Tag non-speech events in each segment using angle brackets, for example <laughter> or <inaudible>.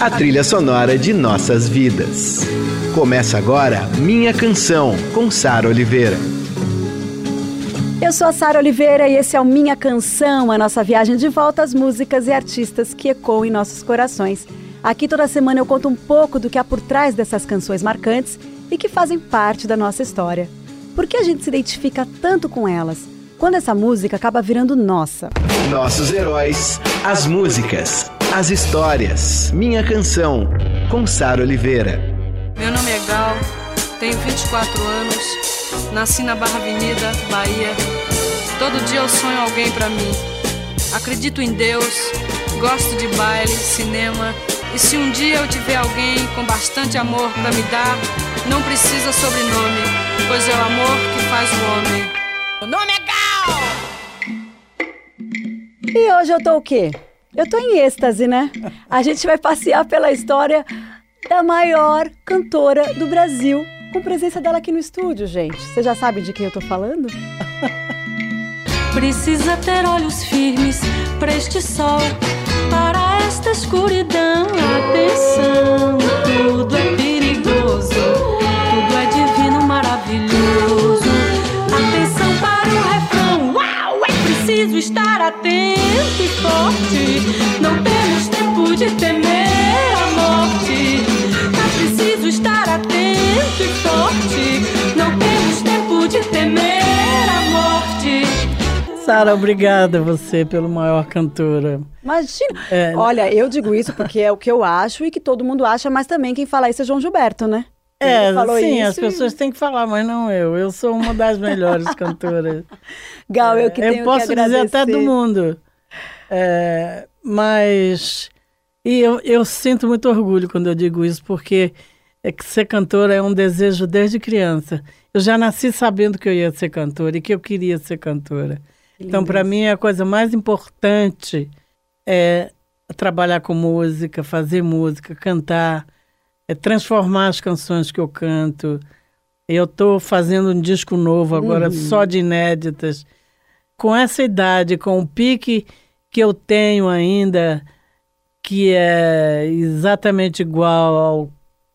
a trilha sonora de nossas vidas. Começa agora Minha Canção, com Sara Oliveira. Eu sou a Sara Oliveira e esse é o Minha Canção, a nossa viagem de volta às músicas e artistas que ecoam em nossos corações. Aqui toda semana eu conto um pouco do que há por trás dessas canções marcantes e que fazem parte da nossa história. Por que a gente se identifica tanto com elas? Quando essa música acaba virando nossa. Nossos heróis, as músicas, as histórias. Minha Canção, com Sara Oliveira. Meu nome é Gal, tenho 24 anos, nasci na Barra Avenida, Bahia. Todo dia eu sonho alguém para mim. Acredito em Deus, gosto de baile, cinema. E se um dia eu tiver alguém com bastante amor para me dar, não precisa sobrenome, pois é o amor que faz o homem. O nome é Gal! E hoje eu tô o quê? Eu tô em êxtase, né? A gente vai passear pela história da maior cantora do Brasil, com presença dela aqui no estúdio, gente. Você já sabe de quem eu tô falando? Precisa ter olhos firmes para este sol, para esta escuridão. Atenção, tudo é perigoso, tudo é divino, maravilhoso. Preciso estar atento e forte. Não temos tempo de temer a morte. É preciso estar atento e forte. Não temos tempo de temer a morte. Sara, obrigada você pelo maior cantora. Imagina. É, Olha, eu digo isso porque é o que eu acho e que todo mundo acha, mas também quem fala isso é João Gilberto, né? É, sim, isso as pessoas têm que falar, mas não eu. Eu sou uma das melhores cantoras. <laughs> Gal, eu que tenho eu posso que dizer até do mundo. É, mas e eu, eu sinto muito orgulho quando eu digo isso, porque é que ser cantora é um desejo desde criança. Eu já nasci sabendo que eu ia ser cantora e que eu queria ser cantora. Então, para mim, a coisa mais importante é trabalhar com música, fazer música, cantar, é transformar as canções que eu canto. Eu estou fazendo um disco novo agora, só de inéditas. Com essa idade, com o pique que eu tenho ainda, que é exatamente igual ao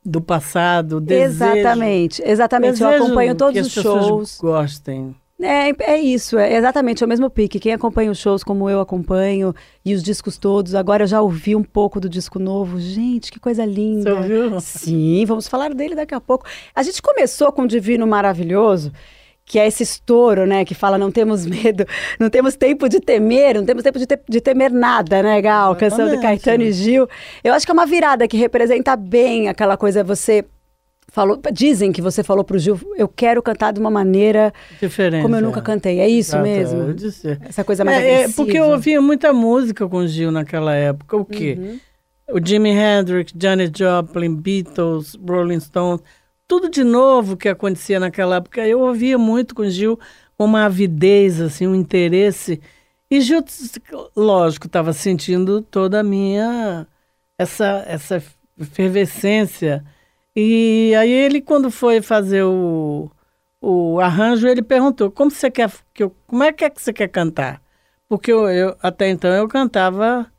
do passado, desejo, Exatamente, exatamente. eu desejo acompanho todos os shows. gostem. É, é isso, é exatamente é o mesmo pique. Quem acompanha os shows como eu acompanho e os discos todos, agora eu já ouvi um pouco do disco novo. Gente, que coisa linda. Você ouviu? Sim, vamos falar dele daqui a pouco. A gente começou com o Divino Maravilhoso, que é esse estouro, né? Que fala não temos <laughs> medo, não temos tempo de temer, não temos tempo de, te- de temer nada, né, Gal? Canção do. Caetano e Gil. Eu acho que é uma virada que representa bem aquela coisa, você falou, dizem que você falou pro Gil, eu quero cantar de uma maneira Diferente. como eu nunca é. cantei. É isso Exato, mesmo? Essa coisa mais É, é, porque eu ouvia muita música com o Gil naquela época. O quê? Uhum. O Jimi Hendrix, Janis Joplin, Beatles, Rolling Stones, tudo de novo que acontecia naquela época. Eu ouvia muito com o Gil, uma avidez, assim, um interesse. E Gil, lógico, estava sentindo toda a minha essa essa efervescência. E aí ele quando foi fazer o, o arranjo, ele perguntou: "Como você quer que eu, como é que é que você quer cantar?" Porque eu, eu- até então eu cantava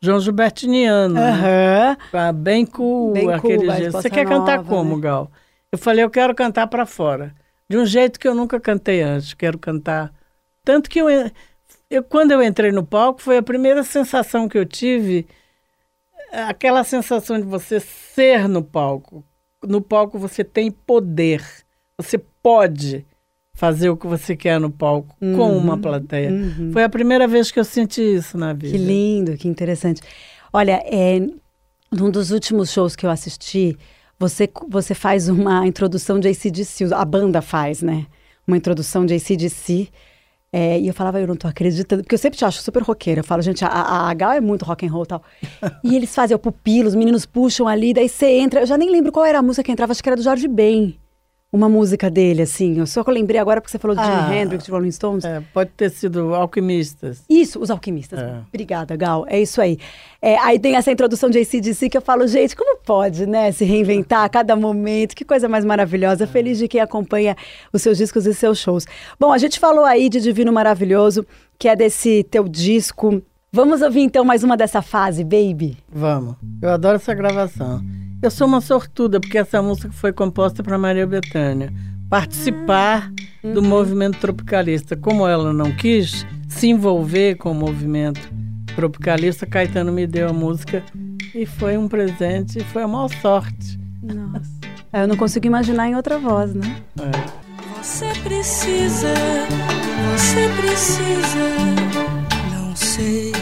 João Gilbertiniano, né? Aham. Ah, bem cool, Bem cool, aquele mais jeito. Você quer cantar nova, como, né? Gal? Eu falei, eu quero cantar para fora. De um jeito que eu nunca cantei antes. Quero cantar. Tanto que eu, eu, quando eu entrei no palco, foi a primeira sensação que eu tive, aquela sensação de você ser no palco. No palco você tem poder. Você pode fazer o que você quer no palco com uma plateia. Foi a primeira vez que eu senti isso na vida. Que lindo, que interessante. Olha, é, num dos últimos shows que eu assisti, você, você faz uma introdução de ACDC, a banda faz, né? Uma introdução de ACDC. É, e eu falava, eu não tô acreditando, porque eu sempre te acho super roqueira. Eu falo, gente, a, a, a Gal é muito rock and roll e tal. <laughs> e eles fazem o pupilo, os meninos puxam ali, daí você entra. Eu já nem lembro qual era a música que entrava, acho que era do Jorge Ben. Uma música dele, assim. Eu só que eu lembrei agora porque você falou de Jimi Ah. Hendrix, de Rolling Stones. É, pode ter sido alquimistas. Isso, os alquimistas. É. Obrigada, Gal. É isso aí. É, aí tem essa introdução de ACDC que eu falo, gente, como pode, né? Se reinventar a cada momento. Que coisa mais maravilhosa. Feliz de quem acompanha os seus discos e seus shows. Bom, a gente falou aí de Divino Maravilhoso, que é desse teu disco Vamos ouvir então mais uma dessa fase, Baby? Vamos. Eu adoro essa gravação. Eu sou uma sortuda, porque essa música foi composta para Maria Bethânia. Participar do movimento tropicalista. Como ela não quis se envolver com o movimento tropicalista, Caetano me deu a música e foi um presente, e foi a maior sorte. Nossa. Eu não consigo imaginar em outra voz, né? É. Você precisa, você precisa, não sei.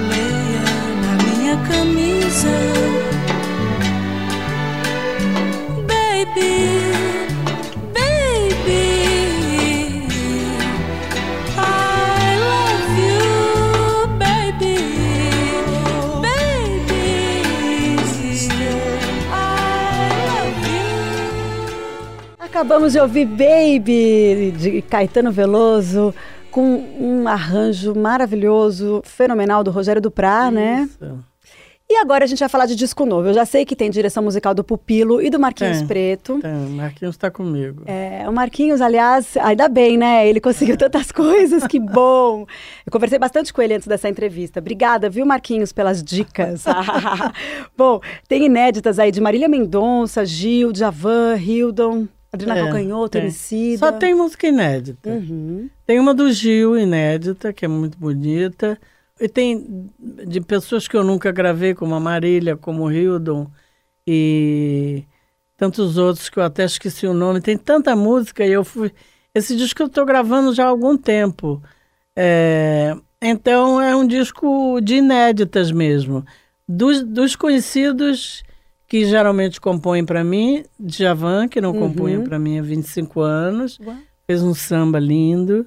Leia na minha camisa, Acabamos de ouvir Baby, de Caetano Veloso, com um arranjo maravilhoso, fenomenal do Rogério Duprá, né? Isso. E agora a gente vai falar de disco novo. Eu já sei que tem direção musical do Pupilo e do Marquinhos Tem. Preto. Então, Marquinhos está comigo. É, o Marquinhos, aliás, ainda bem, né? Ele conseguiu <laughs> tantas coisas, que bom. Eu conversei bastante com ele antes dessa entrevista. Obrigada, viu, Marquinhos, pelas dicas. <laughs> bom, tem inéditas aí de Marília Mendonça, Gil, Djavan, Hildon, Adriana É, Calcanhoto. Emicida. Só tem música inédita. Uhum. Tem uma do Gil, inédita, que é muito bonita. E tem de pessoas que eu nunca gravei, como a Marília, como o Hildon e tantos outros que eu até esqueci o nome. Tem tanta música e eu fui. Esse disco eu estou gravando já há algum tempo. É, então é um disco de inéditas mesmo. Dos, dos conhecidos que geralmente compõem para mim, Djavan, que não compunha para mim há 25 anos, Uau. fez um samba lindo.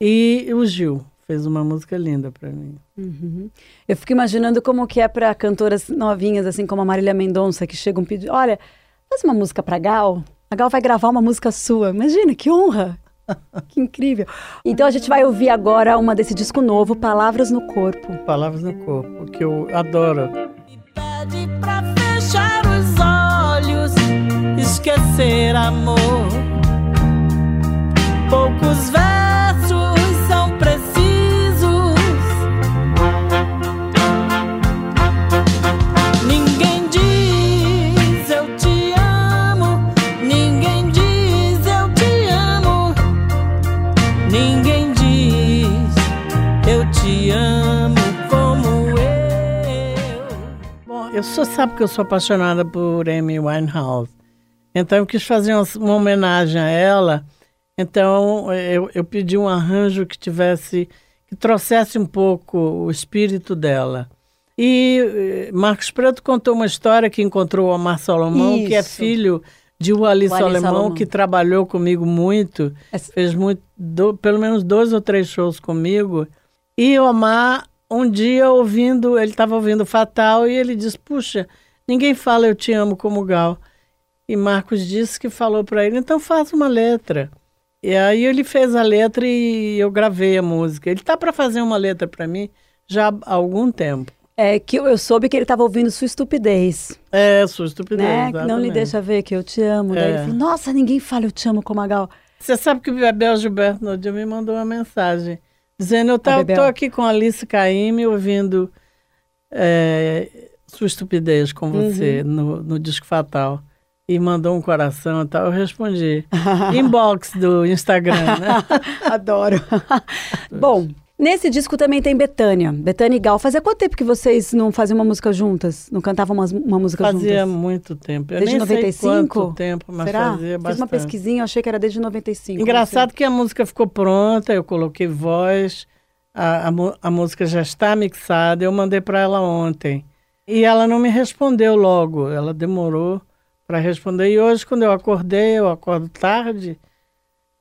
E o Gil fez uma música linda para mim. Uhum. Eu fico imaginando como que é para cantoras novinhas, assim como a Marília Mendonça, que chegam pedindo, olha, faz uma música pra Gal. A Gal vai gravar uma música sua. Imagina, que honra! <laughs> que incrível. Então a gente vai ouvir agora uma desse disco novo, Palavras no Corpo. Palavras no Corpo, que eu adoro. Pede pra esquecer amor. Poucos versos são precisos. Ninguém diz eu te amo, ninguém diz eu te amo, ninguém diz eu te amo como eu. Bom, eu só sabe que eu sou apaixonada por Amy Winehouse. Então eu quis fazer uma, uma homenagem a ela. Então eu, eu pedi um arranjo que tivesse, que trouxesse um pouco o espírito dela. E eh, Marcos Preto contou uma história que encontrou o Omar Salomão, que é Isso. filho de Wally Wally Salomão, Salomão. que trabalhou comigo muito, Essa- fez muito, do- pelo menos dois ou três shows comigo. E Omar, um dia ouvindo, ele estava ouvindo Fatal e ele disse: Puxa, ninguém fala eu te amo como Gal. E Marcos disse que falou para ele: então faça uma letra. E aí ele fez a letra e eu gravei a música. Ele tá para fazer uma letra para mim já há algum tempo. É que eu, soube que ele estava ouvindo Sua Estupidez, É, sua estupidez. né? Que não lhe deixa ver que eu te amo. Daí ele É. falou, nossa, ninguém fala eu te amo como a Gal. Você sabe que o Bebel Gilberto no dia me mandou uma mensagem dizendo: Eu tô, Bebel. tô aqui com a Alice Caymmi ouvindo é, Sua Estupidez com você Uhum. no, no Disco Fatal. E mandou um coração e tal. Eu respondi. <laughs> Inbox do Instagram, né? <laughs> Adoro. <laughs> Bom, nesse disco também tem Betânia. Betânia e Gal. Fazia quanto tempo que vocês não faziam uma música juntas? Não cantavam uma, uma música Fazia juntas? muito tempo. Eu Desde nem 95? sei quanto tempo, mas Será? fazia Fiz bastante. uma pesquisinha, eu achei que era desde 95. Engraçado que a música ficou pronta, eu coloquei voz, a, a, a música já está mixada, eu mandei para ela ontem. E ela não me respondeu logo, ela demorou para responder. E hoje, quando eu acordei, eu acordo tarde,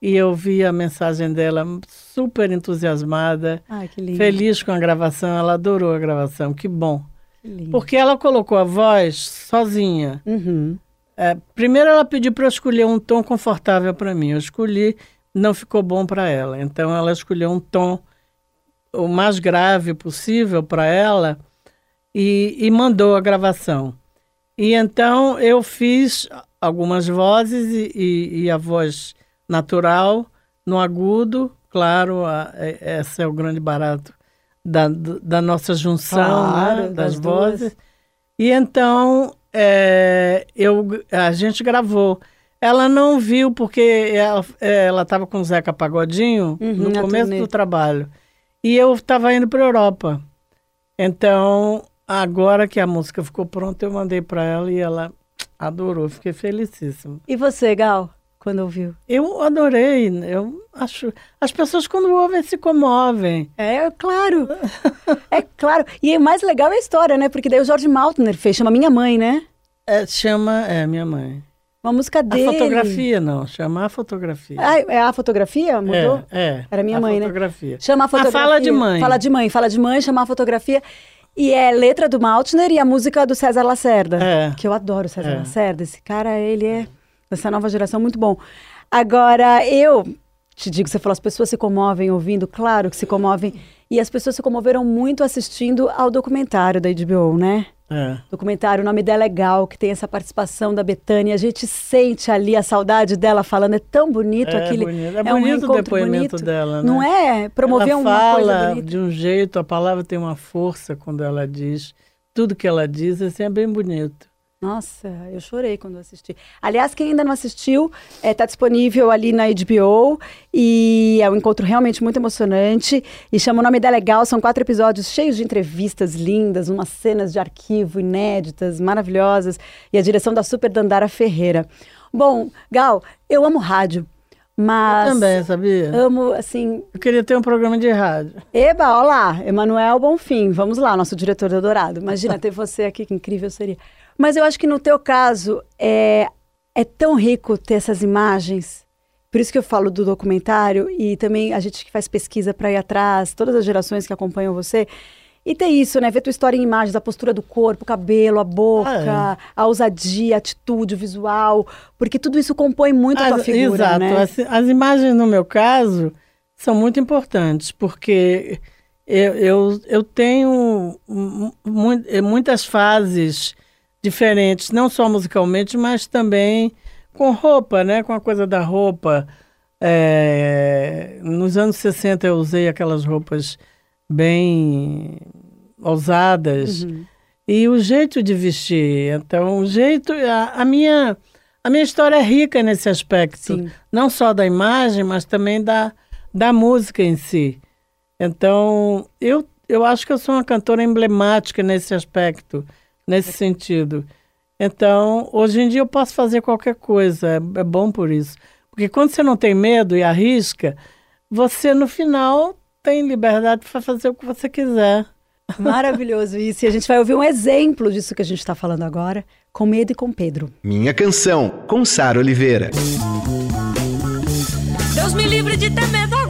e eu vi a mensagem dela super entusiasmada, Ai, feliz com a gravação, ela adorou a gravação, que bom. Que. Porque ela colocou a voz sozinha. Uhum. É, primeiro ela pediu para eu escolher um tom confortável para mim. Eu escolhi, não ficou bom para ela. Então ela escolheu um tom o mais grave possível para ela e, e mandou a gravação. E então eu fiz algumas vozes e, e- e a voz natural no agudo, claro, a- é- esse é o grande barato da, da nossa junção, Claro, né, das, das duas. vozes. E então é, eu, a gente gravou. Ela não viu porque ela estava com o Zeca Pagodinho Uhum, no começo turnê. do trabalho. E eu estava indo para a Europa. Então, agora que a música ficou pronta, eu mandei para ela e ela adorou. Fiquei felicíssima. E você, Gal, quando ouviu? Eu adorei. Eu acho. As pessoas, quando ouvem, se comovem. É, claro. é claro. E o mais legal é a história, né? Porque daí o Jorge Maltner fez, chama Minha Mãe, né? É, chama. É, minha mãe. Uma música A dele. fotografia, não. Chama a fotografia. Ah, é a fotografia? Mudou? É, é. Era minha a mãe, né? fotografia. Chama a fotografia. fala de mãe. Fala de mãe, fala de mãe, chamar a fotografia. E é letra do Maltner e a música do César Lacerda. É. Que eu adoro o César É. Lacerda. Esse cara, ele é dessa nova geração muito bom. Agora, eu te digo, você falou, as pessoas se comovem ouvindo, claro que se comovem. E as pessoas se comoveram muito assistindo ao documentário da HBO, né? É. Documentário, o nome dela é Gal, que tem essa participação da Betânia. A gente sente ali a saudade dela falando. É tão bonito É aquele. bonito. É um bonito o reencontro depoimento bonito. dela, né? Não é? Promover ela uma fala coisa bonita. de um jeito, a palavra tem uma força quando ela diz. Tudo que ela diz assim, é bem bonito. Nossa, eu chorei quando assisti. Aliás, quem ainda não assistiu, está disponível ali na HBO e é um encontro realmente muito emocionante. E chama o nome da Legal, são quatro episódios cheios de entrevistas lindas, umas cenas de arquivo inéditas, maravilhosas, e a direção da Super Dandara Ferreira. Bom, Gal, eu amo rádio, mas Também, sabia? amo, assim, Eu queria ter um programa de rádio. Eba, olá, Emanuel Bonfim, vamos lá, nosso diretor do Dourado. Imagina ter você aqui, que incrível seria. Mas eu acho que no teu caso é, é tão rico ter essas imagens. Por isso que eu falo do documentário e também a gente que faz pesquisa para ir atrás, todas as gerações que acompanham você. E ter isso, né? Ver tua história em imagens, a postura do corpo, o cabelo, a boca, Ah, a ousadia, a atitude, o visual. Porque tudo isso compõe muito a tua As- figura, Exato. né? As, as imagens, no meu caso, são muito importantes, porque eu, eu, eu tenho mu- mu- muitas fases diferentes, não só musicalmente, mas também com roupa, né? Com a coisa da roupa. É, nos anos 60 eu usei aquelas roupas bem ousadas. Uhum. E o jeito de vestir. Então, o jeito. A, a minha, a minha história é rica nesse aspecto. Sim. Não só da imagem, mas também da, da música em si. Então, eu, eu acho que eu sou uma cantora emblemática nesse aspecto, nesse sentido. Então, hoje em dia eu posso fazer qualquer coisa, é, é bom por isso. Porque quando você não tem medo e arrisca, você no final tem liberdade para fazer o que você quiser. Maravilhoso isso. E a gente vai ouvir um exemplo disso que a gente está falando agora, com medo e com Pedro. Minha canção, com Sara Oliveira. Deus me livre de ter medo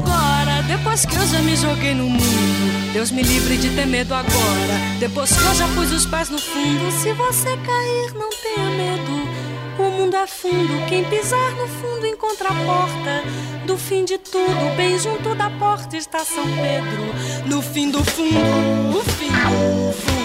depois que eu já me joguei no mundo. Deus me livre de ter medo agora, depois que eu já pus os pés no fundo. Se você cair, não tenha medo. O mundo é fundo, quem pisar no fundo encontra a porta do fim de tudo. Bem junto da porta está São Pedro. No fim do fundo, o fim do fundo.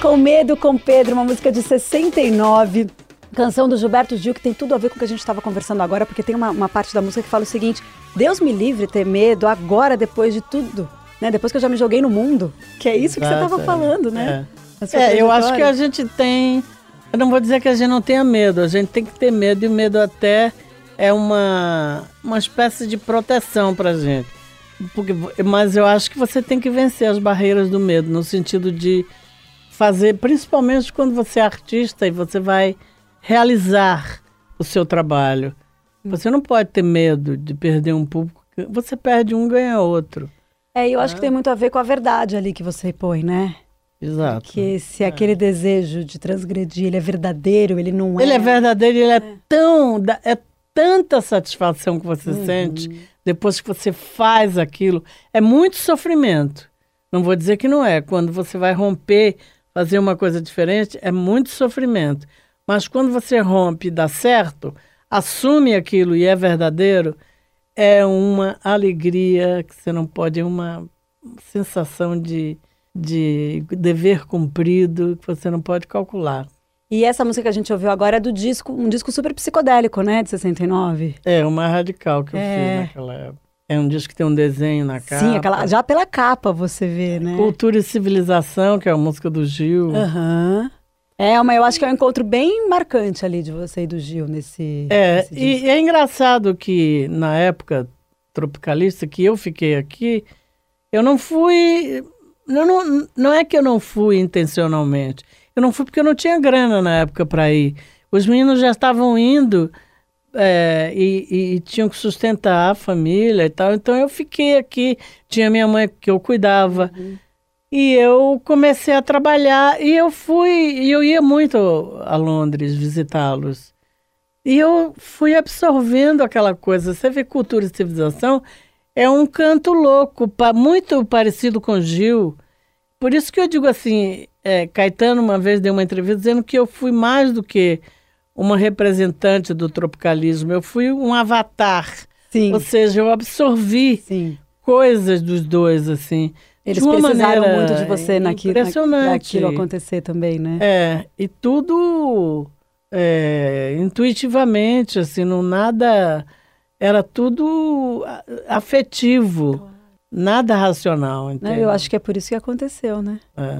Com Medo, com Pedro, uma música de 69. Canção do Gilberto Gil, que tem tudo a ver com o que a gente estava conversando agora, porque tem uma, uma parte da música que fala o seguinte: Deus me livre ter medo agora, depois de tudo. Né? Depois que eu já me joguei no mundo. Que é isso que você Exato, estava é. falando, né? É. É, eu acho que a gente tem. Eu não vou dizer que a gente não tenha medo, a gente tem que ter medo, e o medo até é uma, uma espécie de proteção pra gente. Porque, mas eu acho que você tem que vencer as barreiras do medo, no sentido de fazer, principalmente quando você é artista e você vai realizar o seu trabalho. Você não pode ter medo de perder um público. Você perde um, ganha outro. É, e eu acho que tem muito a ver com a verdade ali que você põe, né? Exato. Que se aquele desejo de transgredir, ele é verdadeiro, ele não é. Ele é verdadeiro, ele é, tão. dá- É tanta satisfação que você Uhum. sente depois que você faz aquilo. É muito sofrimento. Não vou dizer que não é. Quando você vai romper, fazer uma coisa diferente, é muito sofrimento. Mas quando você rompe e dá certo, assume aquilo e é verdadeiro, é uma alegria que você não pode, é uma sensação de, de dever cumprido que você não pode calcular. E essa música que a gente ouviu agora é do disco, um disco super psicodélico, né? De 69. É, mais radical que eu É. fiz naquela época. É um disco que tem um desenho na capa. Sim, aquela, já pela capa você vê, né? Cultura e Civilização, que é a música do Gil. Aham. É, mas eu acho que é um encontro bem marcante ali de você e do Gil nesse. É, nesse e é engraçado que na época tropicalista que eu fiquei aqui, eu não fui. Não, não, não é que eu não fui intencionalmente. Eu não fui porque eu não tinha grana na época para ir. Os meninos já estavam indo é, e, e- e tinham que sustentar a família e tal. Então eu fiquei aqui. Tinha minha mãe que eu cuidava. E eu comecei a trabalhar e eu fui, e eu ia muito a Londres visitá-los. E eu fui absorvendo aquela coisa. Você vê cultura e civilização é um canto louco, muito parecido com Gil. Por isso que eu digo assim, é, Caetano uma vez deu uma entrevista dizendo que eu fui mais do que uma representante do tropicalismo, eu fui um avatar. Sim. Ou seja, eu absorvi Sim. coisas dos dois, assim. Eles precisaram maneira muito de você naquilo, naquilo acontecer também, né? É, e tudo é, intuitivamente, assim, não nada. Era tudo a- afetivo, nada racional. Né? Entende? Eu acho que é por isso que aconteceu, né? É,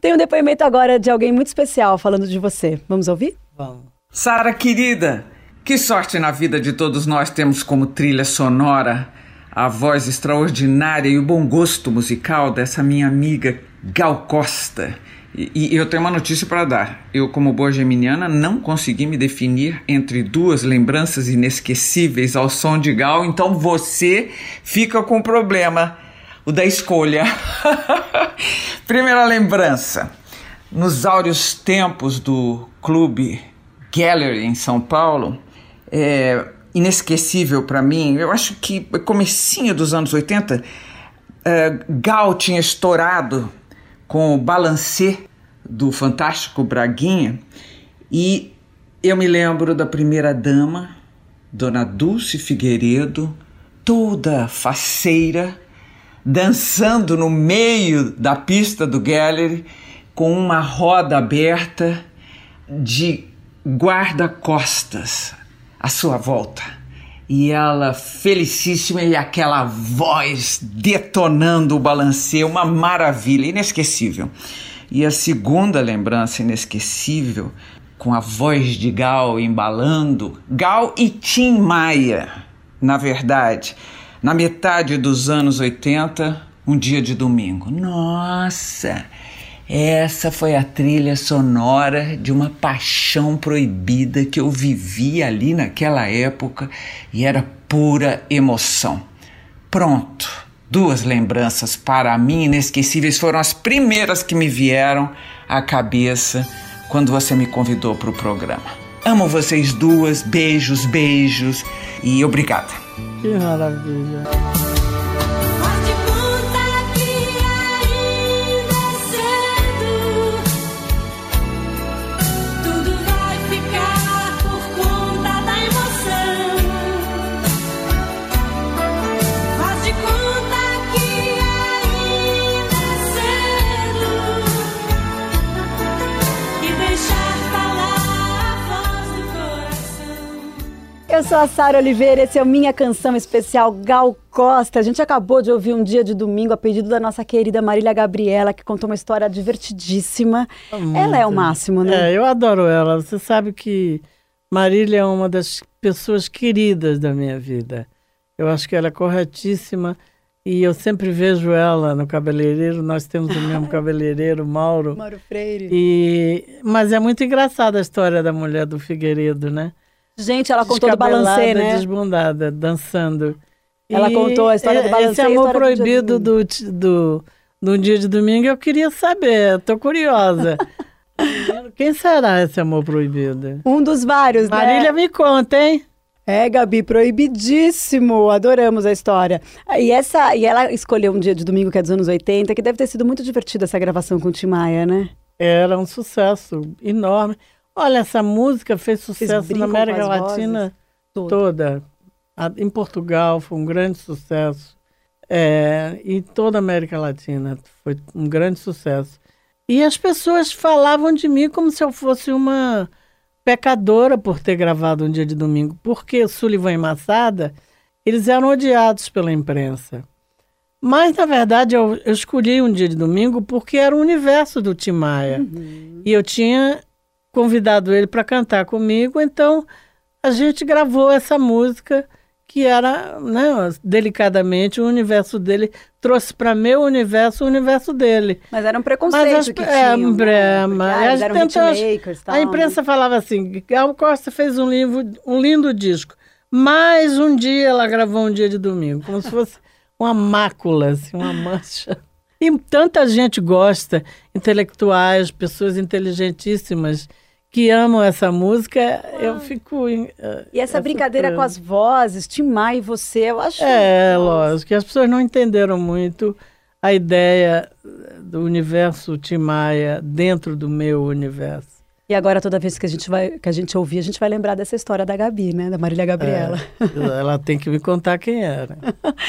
Tem um depoimento agora de alguém muito especial falando de você. Vamos ouvir? vamos. Sara querida, que sorte na vida de todos nós temos como trilha sonora a voz extraordinária e o bom gosto musical dessa minha amiga Gal Costa. E, e eu tenho uma notícia para dar. Eu, como boa geminiana, não consegui me definir entre duas lembranças inesquecíveis ao som de Gal, então você fica com o problema, o da escolha. <laughs> Primeira lembrança. Nos áureos tempos do clube Gallery em São Paulo, é inesquecível para mim. Eu acho que comecinho dos anos 80, é, Gal tinha estourado com o balancê do Fantástico Braguinha e eu me lembro da primeira dama, Dona Dulce Figueiredo, toda faceira, dançando no meio da pista do Gallery com uma roda aberta de guarda-costas à sua volta. E ela felicíssima e aquela voz detonando o balancê, uma maravilha, inesquecível. E a segunda lembrança inesquecível, com a voz de Gal embalando, Gal e Tim Maia, na verdade, na metade dos anos 80, um dia de domingo. Nossa! Essa foi a trilha sonora de uma paixão proibida que eu vivi ali naquela época e era pura emoção. Pronto, duas lembranças para mim inesquecíveis foram as primeiras que me vieram à cabeça quando você me convidou para o programa. Amo vocês duas, beijos, beijos e obrigada. Que maravilha. Sou a Sara Oliveira, esse é o Minha Canção Especial Gal Costa. A gente acabou de ouvir um dia de domingo a pedido da nossa querida Marília Gabriela, que contou uma história divertidíssima. Ela é o máximo, né? É, eu adoro ela. Você sabe que Marília é uma das pessoas queridas da minha vida. Eu acho que ela é corretíssima e eu sempre vejo ela no cabeleireiro. Nós temos o mesmo <laughs> cabeleireiro, Mauro. Mauro Freire. E, mas é muito engraçada a história da mulher do Figueiredo, né? Gente, ela contou do balancê, né? desbundada, dançando. Ela contou a história do balancê Esse e amor proibido do do, do, do dia de domingo, eu queria saber, tô curiosa. <laughs> Quem será esse amor proibido? Um dos vários, Marília, né? me conta, hein? É, Gabi, proibidíssimo. Adoramos a história. E essa, e ela escolheu um dia de domingo que é dos anos 80, que deve ter sido muito divertida essa gravação com o Tim Maia, né? Era um sucesso enorme. Olha, essa música fez sucesso na América Latina Toda. toda. A- Em Portugal foi um grande sucesso. É, e toda a América Latina foi um grande sucesso. E as pessoas falavam de mim como se eu fosse uma pecadora por ter gravado um dia de domingo. Porque Sullivan e Massada eles eram odiados pela imprensa. Mas, na verdade, eu, eu escolhi um dia de domingo porque era o universo do Tim Maia. Uhum. E eu tinha convidado ele para cantar comigo, então a gente gravou essa música que era, né, delicadamente, o universo dele trouxe para meu universo o universo dele. Mas era um preconceito mas as, que é, tinham, né? mas eram hitmakers, tal, A imprensa né? falava assim, Gal Costa fez um, livro, um lindo disco, mas um dia ela gravou um dia de domingo, como se fosse <laughs> uma mácula, assim, uma mancha. E tanta gente gosta, intelectuais, pessoas inteligentíssimas, que amam essa música, ah. eu fico. Uh, e essa brincadeira com as vozes, Tim Maia e você, eu acho. É, nossa. lógico, que as pessoas não entenderam muito a ideia do universo Tim Maia dentro do meu universo. E agora, toda vez que a gente vai, que a gente ouvir, a gente vai lembrar dessa história da Gabi, né? Da Marília Gabriela. É, ela tem que me contar quem era.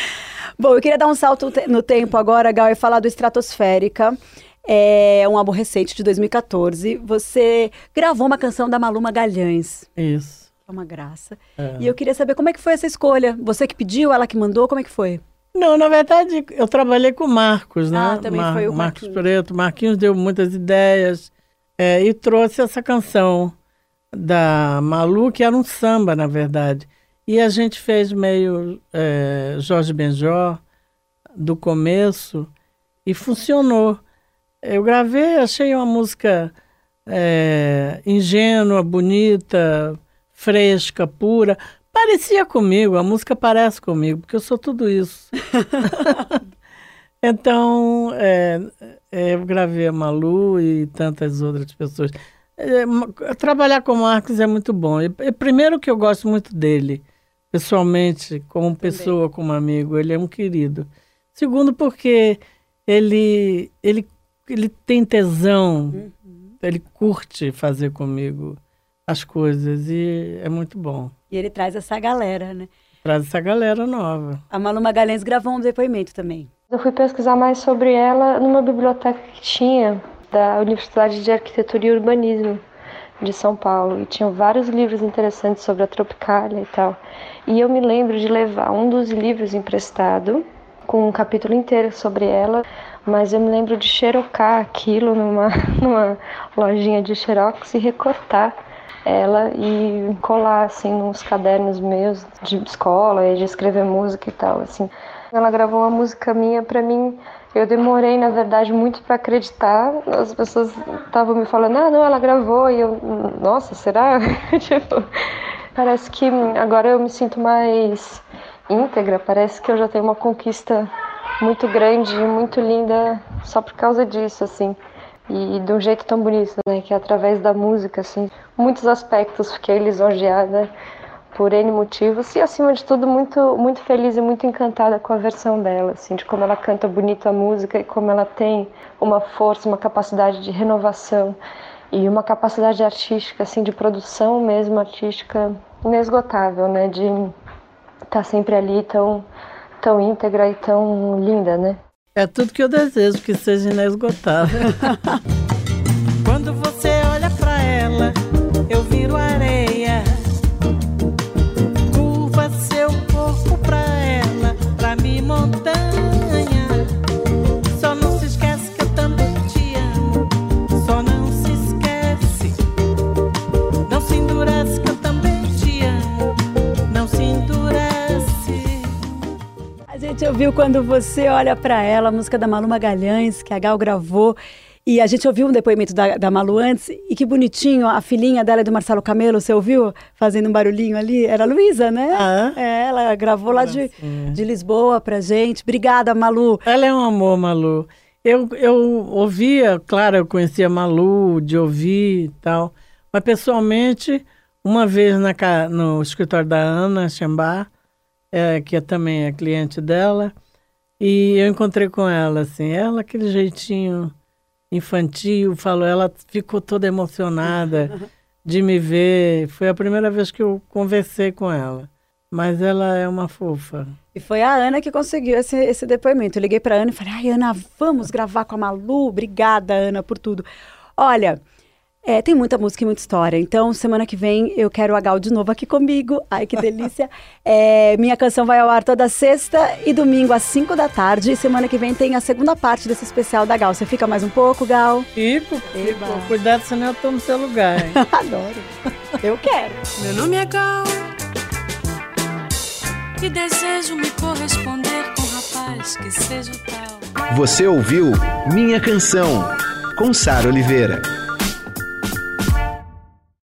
<laughs> Bom, eu queria dar um salto no tempo agora, Gal, e falar do Estratosférica. É um álbum recente de 2014. Você gravou uma canção da Maluma Galhães. Isso. É uma graça. É. E eu queria saber como é que foi essa escolha. Você que pediu, ela que mandou, como é que foi? Não, na verdade, eu trabalhei com o Marcos, né? Ah, também Mar foi o Marcos Marquinhos. Preto. Marquinhos deu muitas ideias é, e trouxe essa canção da Malu, que era um samba, na verdade. E a gente fez meio é, Jorge Benjó, do começo, e funcionou. Eu gravei, achei uma música é, ingênua, bonita, fresca, pura. Parecia comigo, a música parece comigo, porque eu sou tudo isso. <laughs> então, é, é, eu gravei a Malu e tantas outras pessoas. É, trabalhar com o Marcos é muito bom. E, primeiro que eu gosto muito dele, pessoalmente, como pessoa, como amigo, ele é um querido. Segundo porque ele, ele ele tem tesão, uhum. ele curte fazer comigo as coisas e é muito bom. E ele traz essa galera, né? Traz essa galera nova. A Malu Magalhães gravou um depoimento também. Eu fui pesquisar mais sobre ela numa biblioteca que tinha da Universidade de Arquitetura e Urbanismo de São Paulo e tinham vários livros interessantes sobre a Tropicália e tal. E eu me lembro de levar um dos livros emprestado com um capítulo inteiro sobre ela mas eu me lembro de xerocar aquilo numa, <laughs> numa lojinha de xerox e recortar ela e colar assim nos cadernos meus de escola e de escrever música e tal assim. Ela gravou uma música minha para mim. Eu demorei, na verdade, muito para acreditar. As pessoas estavam me falando: "Ah, não, ela gravou". E eu, nossa, será? <laughs> tipo, parece que agora eu me sinto mais íntegra, parece que eu já tenho uma conquista muito grande e muito linda só por causa disso, assim. E de um jeito tão bonito, né? Que é através da música, assim, muitos aspectos fiquei lisonjeada por N motivos e, acima de tudo, muito, muito feliz e muito encantada com a versão dela, assim, de como ela canta bonito a música e como ela tem uma força, uma capacidade de renovação e uma capacidade artística, assim, de produção mesmo artística inesgotável, né? De estar tá sempre ali tão tão íntegra e tão linda, né? É tudo que eu desejo, que seja inesgotável. <laughs> ouviu quando você olha para ela, a música da Malu Magalhães, que a Gal gravou. E a gente ouviu um depoimento da, da Malu antes, e que bonitinho, a filhinha dela é do Marcelo Camelo, você ouviu? Fazendo um barulhinho ali. Era a Luísa, né? Ah, é, ela gravou lá de, de Lisboa pra gente. Obrigada, Malu. Ela é um amor, Malu. Eu, eu ouvia, claro, eu conhecia Malu, de ouvir e tal, mas pessoalmente, uma vez na, no escritório da Ana Chambar, é, que também é cliente dela, e eu encontrei com ela, assim, ela aquele jeitinho infantil, falou, ela ficou toda emocionada <laughs> de me ver. Foi a primeira vez que eu conversei com ela. Mas ela é uma fofa. E foi a Ana que conseguiu esse, esse depoimento. Eu liguei para Ana e falei: ai, Ana, vamos gravar com a Malu? Obrigada, Ana, por tudo. Olha, É, tem muita música e muita história. Então, semana que vem eu quero a Gal de novo aqui comigo. Ai, que delícia. <laughs> É, minha canção vai ao ar toda sexta e domingo às 5 da tarde. E semana que vem tem a segunda parte desse especial da Gal. Você fica mais um pouco, Gal? Fico, fico. Cuidado, senão eu tô no seu lugar. Hein? <laughs> Adoro. Eu quero. Meu nome é Gal e desejo me corresponder com um rapaz que seja o tal. Você ouviu Minha Canção, com Sara Oliveira.